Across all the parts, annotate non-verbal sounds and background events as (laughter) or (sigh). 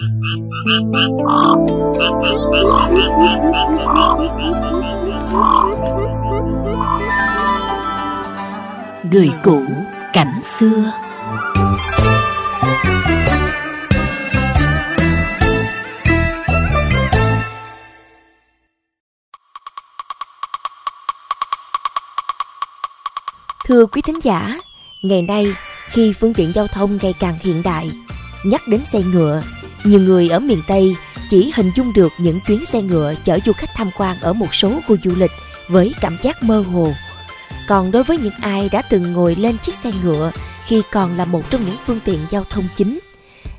Người cũ cảnh xưa. Thưa quý thính giả, ngày nay khi phương tiện giao thông ngày càng hiện đại, nhắc đến xe ngựa, nhiều người ở miền Tây chỉ hình dung được những chuyến xe ngựa chở du khách tham quan ở một số khu du lịch với cảm giác mơ hồ. Còn đối với những ai đã từng ngồi lên chiếc xe ngựa khi còn là một trong những phương tiện giao thông chính,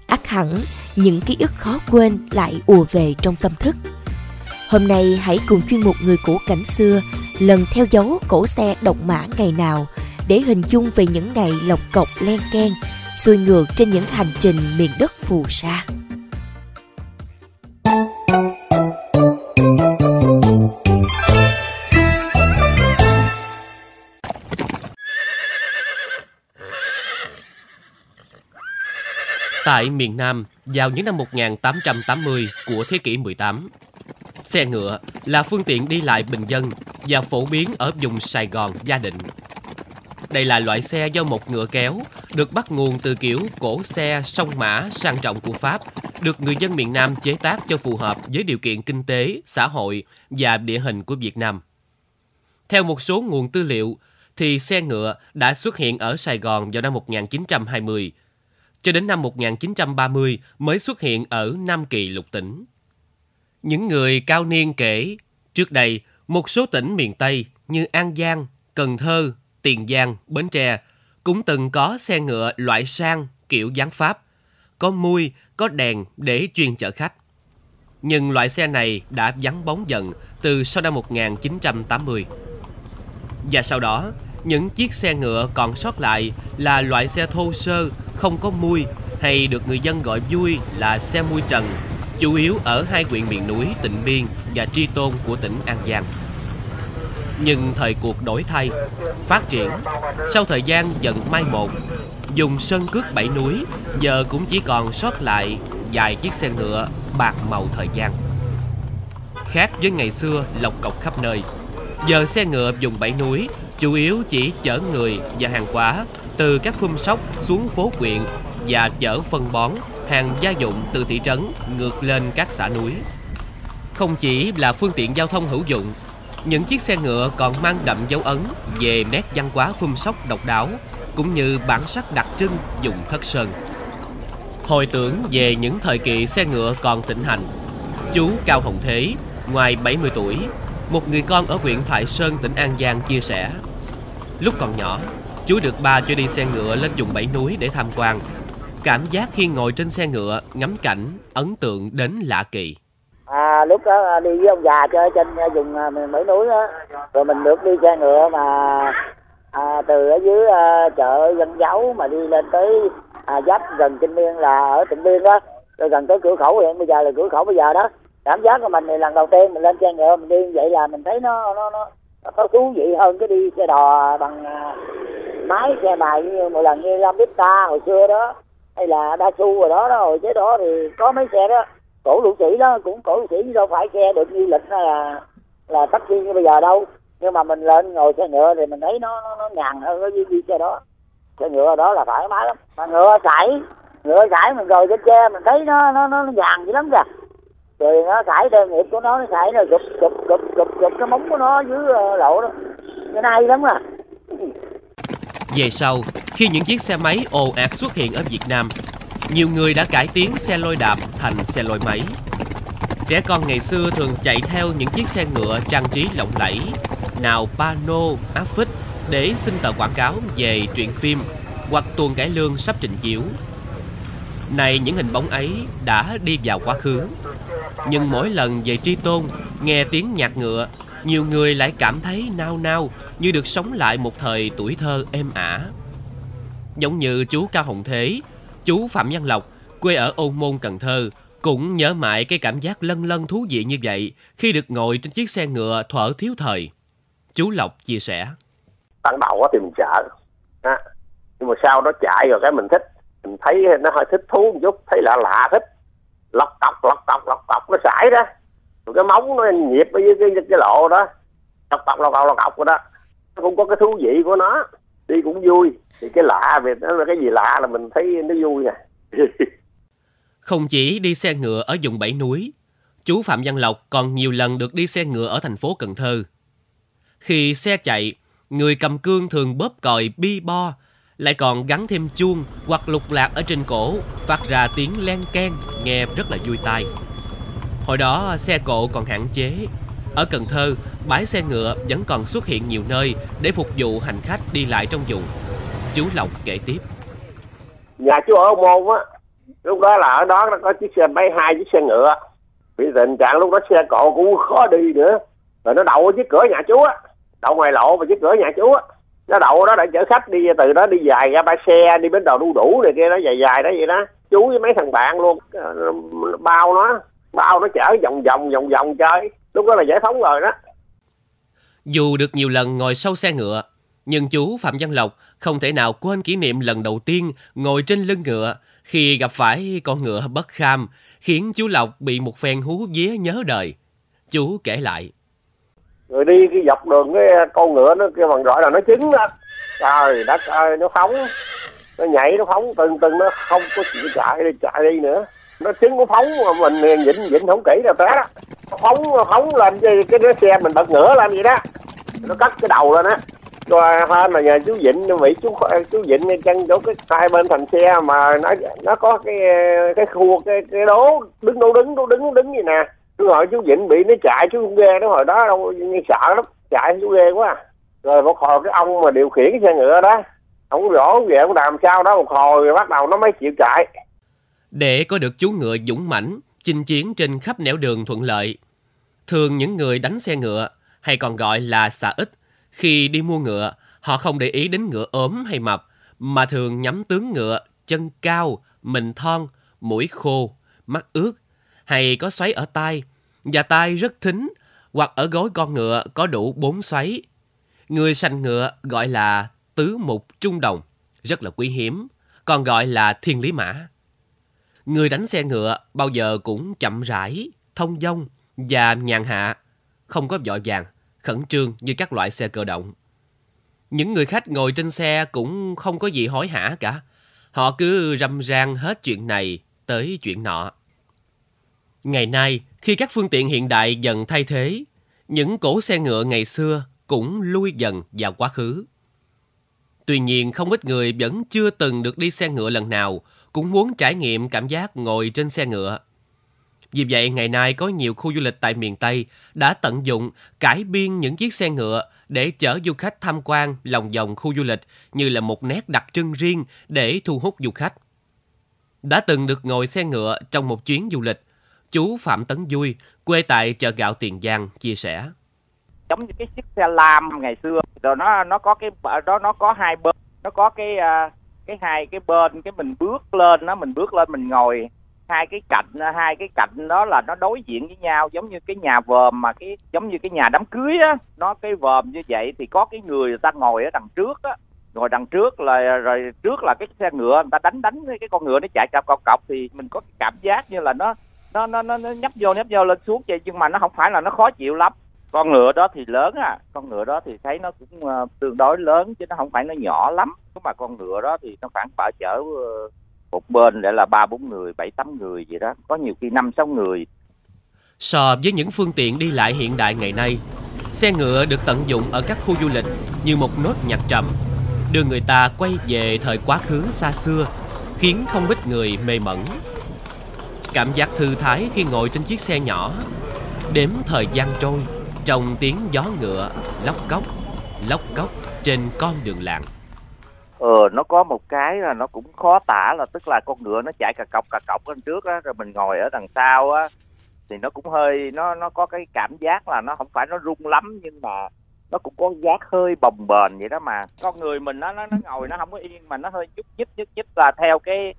ắt hẳn những ký ức khó quên lại ùa về trong tâm thức. Hôm nay hãy cùng chuyên mục Người cũ cảnh xưa lần theo dấu cổ xe động mã ngày nào để hình dung về những ngày lộc cọc len keng xuôi ngược trên những hành trình miền đất phù sa. Tại miền Nam, vào những năm 1880 của thế kỷ 18, xe ngựa là phương tiện đi lại bình dân và phổ biến ở vùng Sài Gòn, Gia Định. Đây là loại xe do một ngựa kéo, được bắt nguồn từ kiểu cổ xe sông mã sang trọng của Pháp, được người dân miền Nam chế tác cho phù hợp với điều kiện kinh tế, xã hội và địa hình của Việt Nam. Theo một số nguồn tư liệu, thì xe ngựa đã xuất hiện ở Sài Gòn vào năm 1920, cho đến năm 1930 mới xuất hiện ở Nam Kỳ lục tỉnh. Những người cao niên kể, trước đây, một số tỉnh miền Tây như An Giang, Cần Thơ, Tiền Giang, Bến Tre cũng từng có xe ngựa loại sang kiểu dáng Pháp, có mui, có đèn để chuyên chở khách. Nhưng loại xe này đã vắng bóng dần từ sau năm 1980. Và sau đó, những chiếc xe ngựa còn sót lại là loại xe thô sơ, không có mui hay được người dân gọi vui là xe mui trần, chủ yếu ở hai huyện miền núi Tịnh Biên và Tri Tôn của tỉnh An Giang. Nhưng thời cuộc đổi thay, phát triển, sau thời gian dần mai một, dùng sơn cước bảy núi giờ cũng chỉ còn sót lại vài chiếc xe ngựa bạc màu thời gian. Khác với ngày xưa lộc cọc khắp nơi, giờ xe ngựa dùng bảy núi chủ yếu chỉ chở người và hàng hóa từ các phum sóc xuống phố quyện và chở phân bón, hàng gia dụng từ thị trấn ngược lên các xã núi. Không chỉ là phương tiện giao thông hữu dụng, những chiếc xe ngựa còn mang đậm dấu ấn về nét văn hóa phun sóc độc đáo cũng như bản sắc đặc trưng dùng thất sơn. Hồi tưởng về những thời kỳ xe ngựa còn thịnh hành, chú Cao Hồng Thế, ngoài 70 tuổi, một người con ở huyện Thoại Sơn, tỉnh An Giang chia sẻ. Lúc còn nhỏ, chú được ba cho đi xe ngựa lên vùng bảy núi để tham quan. Cảm giác khi ngồi trên xe ngựa, ngắm cảnh, ấn tượng đến lạ kỳ. Lúc đó à, đi với ông già chơi trên à, vùng à, bảy núi đó, rồi mình được đi xe ngựa mà à, từ ở dưới à, chợ dân giáo mà đi lên tới à, giáp gần kinh biên là ở tỉnh biên đó. Rồi gần tới cửa khẩu hiện bây giờ là cửa khẩu bây giờ đó. Cảm giác của mình thì lần đầu tiên mình lên xe ngựa mình đi vậy là mình thấy nó nó nó, nó có thú vị hơn cái đi xe đò bằng à, máy xe bài như một lần như Lambretta hồi xưa đó. Hay là đa su rồi đó đó hồi chế đó thì có mấy xe đó cổ lũ sĩ đó cũng cổ lũ sĩ đâu phải xe được như lịch hay là là taxi như bây giờ đâu. Nhưng mà mình lên ngồi xe ngựa thì mình thấy nó nó, nó nhàn hơn cái đi xe đó. Xe ngựa đó là thoải mái lắm. Mà ngựa sải ngựa sải mình ngồi trên xe mình thấy nó nó nó nhàn dữ lắm kìa. Rồi nó sải theo nghiệp của nó nó sải nó gục gục gục gục gục cái móng của nó dưới ờ, uh, lộ đó. Cái này lắm à. Về sau, khi những chiếc xe máy ồ ạt xuất hiện ở Việt Nam, nhiều người đã cải tiến xe lôi đạp thành xe lôi máy. Trẻ con ngày xưa thường chạy theo những chiếc xe ngựa trang trí lộng lẫy, nào pano, áp phích để xin tờ quảng cáo về truyện phim hoặc tuần cải lương sắp trình chiếu. Này những hình bóng ấy đã đi vào quá khứ. Nhưng mỗi lần về tri tôn, nghe tiếng nhạc ngựa, nhiều người lại cảm thấy nao nao như được sống lại một thời tuổi thơ êm ả. Giống như chú Cao Hồng Thế, chú Phạm Văn Lộc, quê ở Ôn Môn, Cần Thơ, cũng nhớ mãi cái cảm giác lân lân thú vị như vậy khi được ngồi trên chiếc xe ngựa thuở thiếu thời. Chú Lộc chia sẻ. Ban đầu thì mình sợ, à, nhưng mà sau đó chạy rồi cái mình thích, mình thấy nó hơi thích thú một chút, thấy lạ lạ thích, lọc cọc lọc cọc lọc cọc nó sải đó. Rồi cái móng nó nhịp với cái, cái, cái lộ đó. Lọc cọc lọc cọc lọc cọc rồi đó. Nó cũng có cái thú vị của nó đi cũng vui thì cái lạ về nó là cái gì lạ là mình thấy nó vui nè. À. (laughs) Không chỉ đi xe ngựa ở vùng bảy núi, chú Phạm Văn Lộc còn nhiều lần được đi xe ngựa ở thành phố Cần Thơ. Khi xe chạy, người cầm cương thường bóp còi bi bo, lại còn gắn thêm chuông hoặc lục lạc ở trên cổ, phát ra tiếng len ken, nghe rất là vui tai. Hồi đó xe cộ còn hạn chế. Ở Cần Thơ, bãi xe ngựa vẫn còn xuất hiện nhiều nơi để phục vụ hành khách đi lại trong vùng. Chú Lộc kể tiếp. nhà chú ở môn á lúc đó là ở đó nó có chiếc xe máy hai chiếc xe ngựa Vì tình trạng lúc đó xe cộ cũng khó đi nữa rồi nó đậu ở trước cửa nhà chú á đậu ngoài lộ và trước cửa nhà chú á nó đậu đó để chở khách đi từ đó đi dài ra ba xe đi bến đò đu đủ này kia nó dài dài đó vậy đó chú với mấy thằng bạn luôn bao nó bao nó chở vòng vòng vòng vòng chơi. Lúc đó là giải phóng rồi đó. Dù được nhiều lần ngồi sau xe ngựa, nhưng chú Phạm Văn Lộc không thể nào quên kỷ niệm lần đầu tiên ngồi trên lưng ngựa khi gặp phải con ngựa bất kham, khiến chú Lộc bị một phen hú vía nhớ đời. Chú kể lại. rồi đi cái dọc đường cái con ngựa nó kêu bằng gọi là nó trứng đó. Trời đất ơi nó phóng. Nó nhảy nó phóng từng từng nó không có chịu chạy đi chạy đi nữa nó trứng nó phóng mà mình nhịn nhịn không kỹ là té đó. Nó phóng nó phóng lên cái cái, cái xe mình bật ngửa lên vậy đó. Nó cắt cái đầu lên á. Rồi hơn là nhờ chú Vịnh mỹ chú chú Vịnh chân chỗ cái hai bên thành xe mà nó nó có cái cái khu cái cái đố đứng đâu đứng đâu đứng đứng gì nè. Chú hỏi chú Vịnh bị nó chạy chú ghê nó hồi đó đâu như sợ lắm chạy chú ghê quá. Rồi một hồi cái ông mà điều khiển cái xe ngựa đó không rõ về ông làm sao đó một hồi bắt đầu nó mới chịu chạy. Để có được chú ngựa dũng mãnh, chinh chiến trên khắp nẻo đường thuận lợi. Thường những người đánh xe ngựa, hay còn gọi là xà ít, khi đi mua ngựa, họ không để ý đến ngựa ốm hay mập, mà thường nhắm tướng ngựa, chân cao, mình thon, mũi khô, mắt ướt, hay có xoáy ở tai, và tai rất thính, hoặc ở gối con ngựa có đủ bốn xoáy. Người sành ngựa gọi là tứ mục trung đồng, rất là quý hiếm, còn gọi là thiên lý mã. Người đánh xe ngựa bao giờ cũng chậm rãi, thông dong và nhàn hạ, không có vội vàng, khẩn trương như các loại xe cơ động. Những người khách ngồi trên xe cũng không có gì hối hả cả. Họ cứ râm ran hết chuyện này tới chuyện nọ. Ngày nay, khi các phương tiện hiện đại dần thay thế, những cổ xe ngựa ngày xưa cũng lui dần vào quá khứ. Tuy nhiên, không ít người vẫn chưa từng được đi xe ngựa lần nào, cũng muốn trải nghiệm cảm giác ngồi trên xe ngựa. Vì vậy, ngày nay có nhiều khu du lịch tại miền Tây đã tận dụng cải biên những chiếc xe ngựa để chở du khách tham quan lòng vòng khu du lịch như là một nét đặc trưng riêng để thu hút du khách. Đã từng được ngồi xe ngựa trong một chuyến du lịch, chú Phạm Tấn Vui, quê tại chợ gạo Tiền Giang, chia sẻ. giống như cái chiếc xe lam ngày xưa rồi nó nó có cái đó nó có hai bên nó có cái uh cái hai cái bên cái mình bước lên nó mình bước lên mình ngồi. Hai cái cạnh hai cái cạnh đó là nó đối diện với nhau giống như cái nhà vòm mà cái giống như cái nhà đám cưới á. Nó cái vòm như vậy thì có cái người người ta ngồi ở đằng trước á. Ngồi đằng trước là rồi trước là cái xe ngựa người ta đánh đánh cái con ngựa nó chạy cọc cọc cọc thì mình có cái cảm giác như là nó nó nó nó, nó nhấp vô nhấp vô lên xuống vậy. Nhưng mà nó không phải là nó khó chịu lắm con ngựa đó thì lớn à. Con ngựa đó thì thấy nó cũng uh, tương đối lớn chứ nó không phải nó nhỏ lắm. Nhưng mà con ngựa đó thì nó khoảng bả chở uh, một bên để là ba bốn người bảy tám người gì đó. Có nhiều khi năm sáu người. So với những phương tiện đi lại hiện đại ngày nay, xe ngựa được tận dụng ở các khu du lịch như một nốt nhạc trầm, đưa người ta quay về thời quá khứ xa xưa, khiến không ít người mê mẩn. Cảm giác thư thái khi ngồi trên chiếc xe nhỏ, đếm thời gian trôi trong tiếng gió ngựa lóc cốc, lóc cốc trên con đường làng. ờ nó có một cái là nó cũng khó tả là tức là con ngựa nó chạy cà cọc cà cọc lên trước á rồi mình ngồi ở đằng sau á thì nó cũng hơi nó nó có cái cảm giác là nó không phải nó rung lắm nhưng mà nó cũng có giác hơi bồng bềnh vậy đó mà con người mình nó nó, nó ngồi nó không có yên mà nó hơi nhúc nhích nhúc nhích là theo cái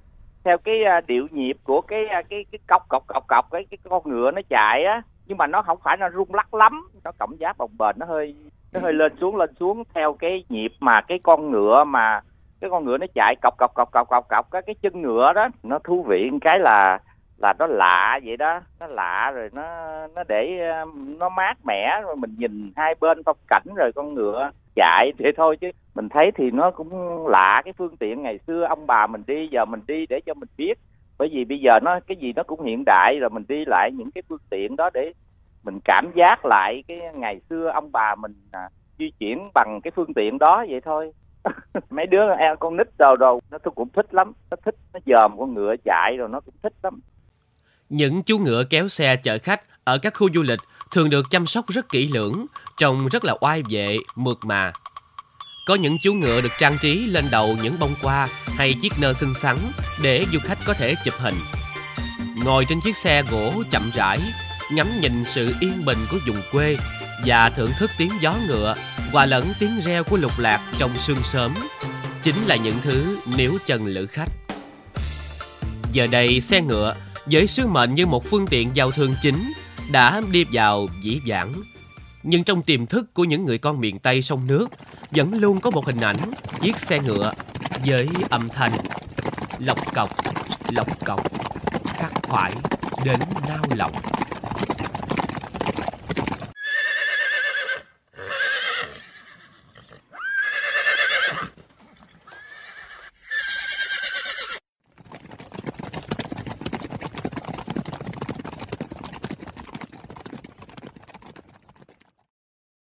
theo cái à, điệu nhịp của cái à, cái cái cọc cọc cọc cọc cái cái con ngựa nó chạy á nhưng mà nó không phải là rung lắc lắm. Nó cảm giác bồng bềnh nó hơi nó hơi lên xuống lên xuống theo cái nhịp mà cái con ngựa mà cái con ngựa nó chạy cọc cọc cọc cọc cọc cọc cái cái chân ngựa đó nó thú vị. Cái là là nó lạ vậy đó. Nó lạ rồi nó nó để nó mát mẻ rồi mình nhìn hai bên phong cảnh rồi con ngựa chạy (laughs) thế thôi chứ. Mình thấy thì nó cũng lạ cái phương tiện ngày xưa. Ông bà mình đi giờ mình đi để cho mình biết bởi vì bây giờ nó cái gì nó cũng hiện đại rồi mình đi lại những cái phương tiện đó để mình cảm giác lại cái ngày xưa ông bà mình à, di chuyển bằng cái phương tiện đó vậy thôi (laughs) mấy đứa em con nít đầu đầu nó cũng thích lắm nó thích nó dòm con ngựa chạy rồi nó cũng thích lắm Những chú ngựa kéo xe chở khách ở các khu du lịch thường được chăm sóc rất kỹ lưỡng, trông rất là oai vệ, mượt mà. Có những chú ngựa được trang trí lên đầu những bông hoa hay chiếc nơ xinh xắn để du khách có thể chụp hình. Ngồi trên chiếc xe gỗ chậm rãi, ngắm nhìn sự yên bình của vùng quê và thưởng thức tiếng gió ngựa hòa lẫn tiếng reo của lục lạc trong sương sớm chính là những thứ níu chân lữ khách. Giờ đây xe ngựa với sứ mệnh như một phương tiện giao thương chính đã đi vào dĩ vãng. Nhưng trong tiềm thức của những người con miền Tây sông nước vẫn luôn có một hình ảnh chiếc xe ngựa với âm thanh lọc cọc, lọc cọc, khắc khoải đến nao lòng.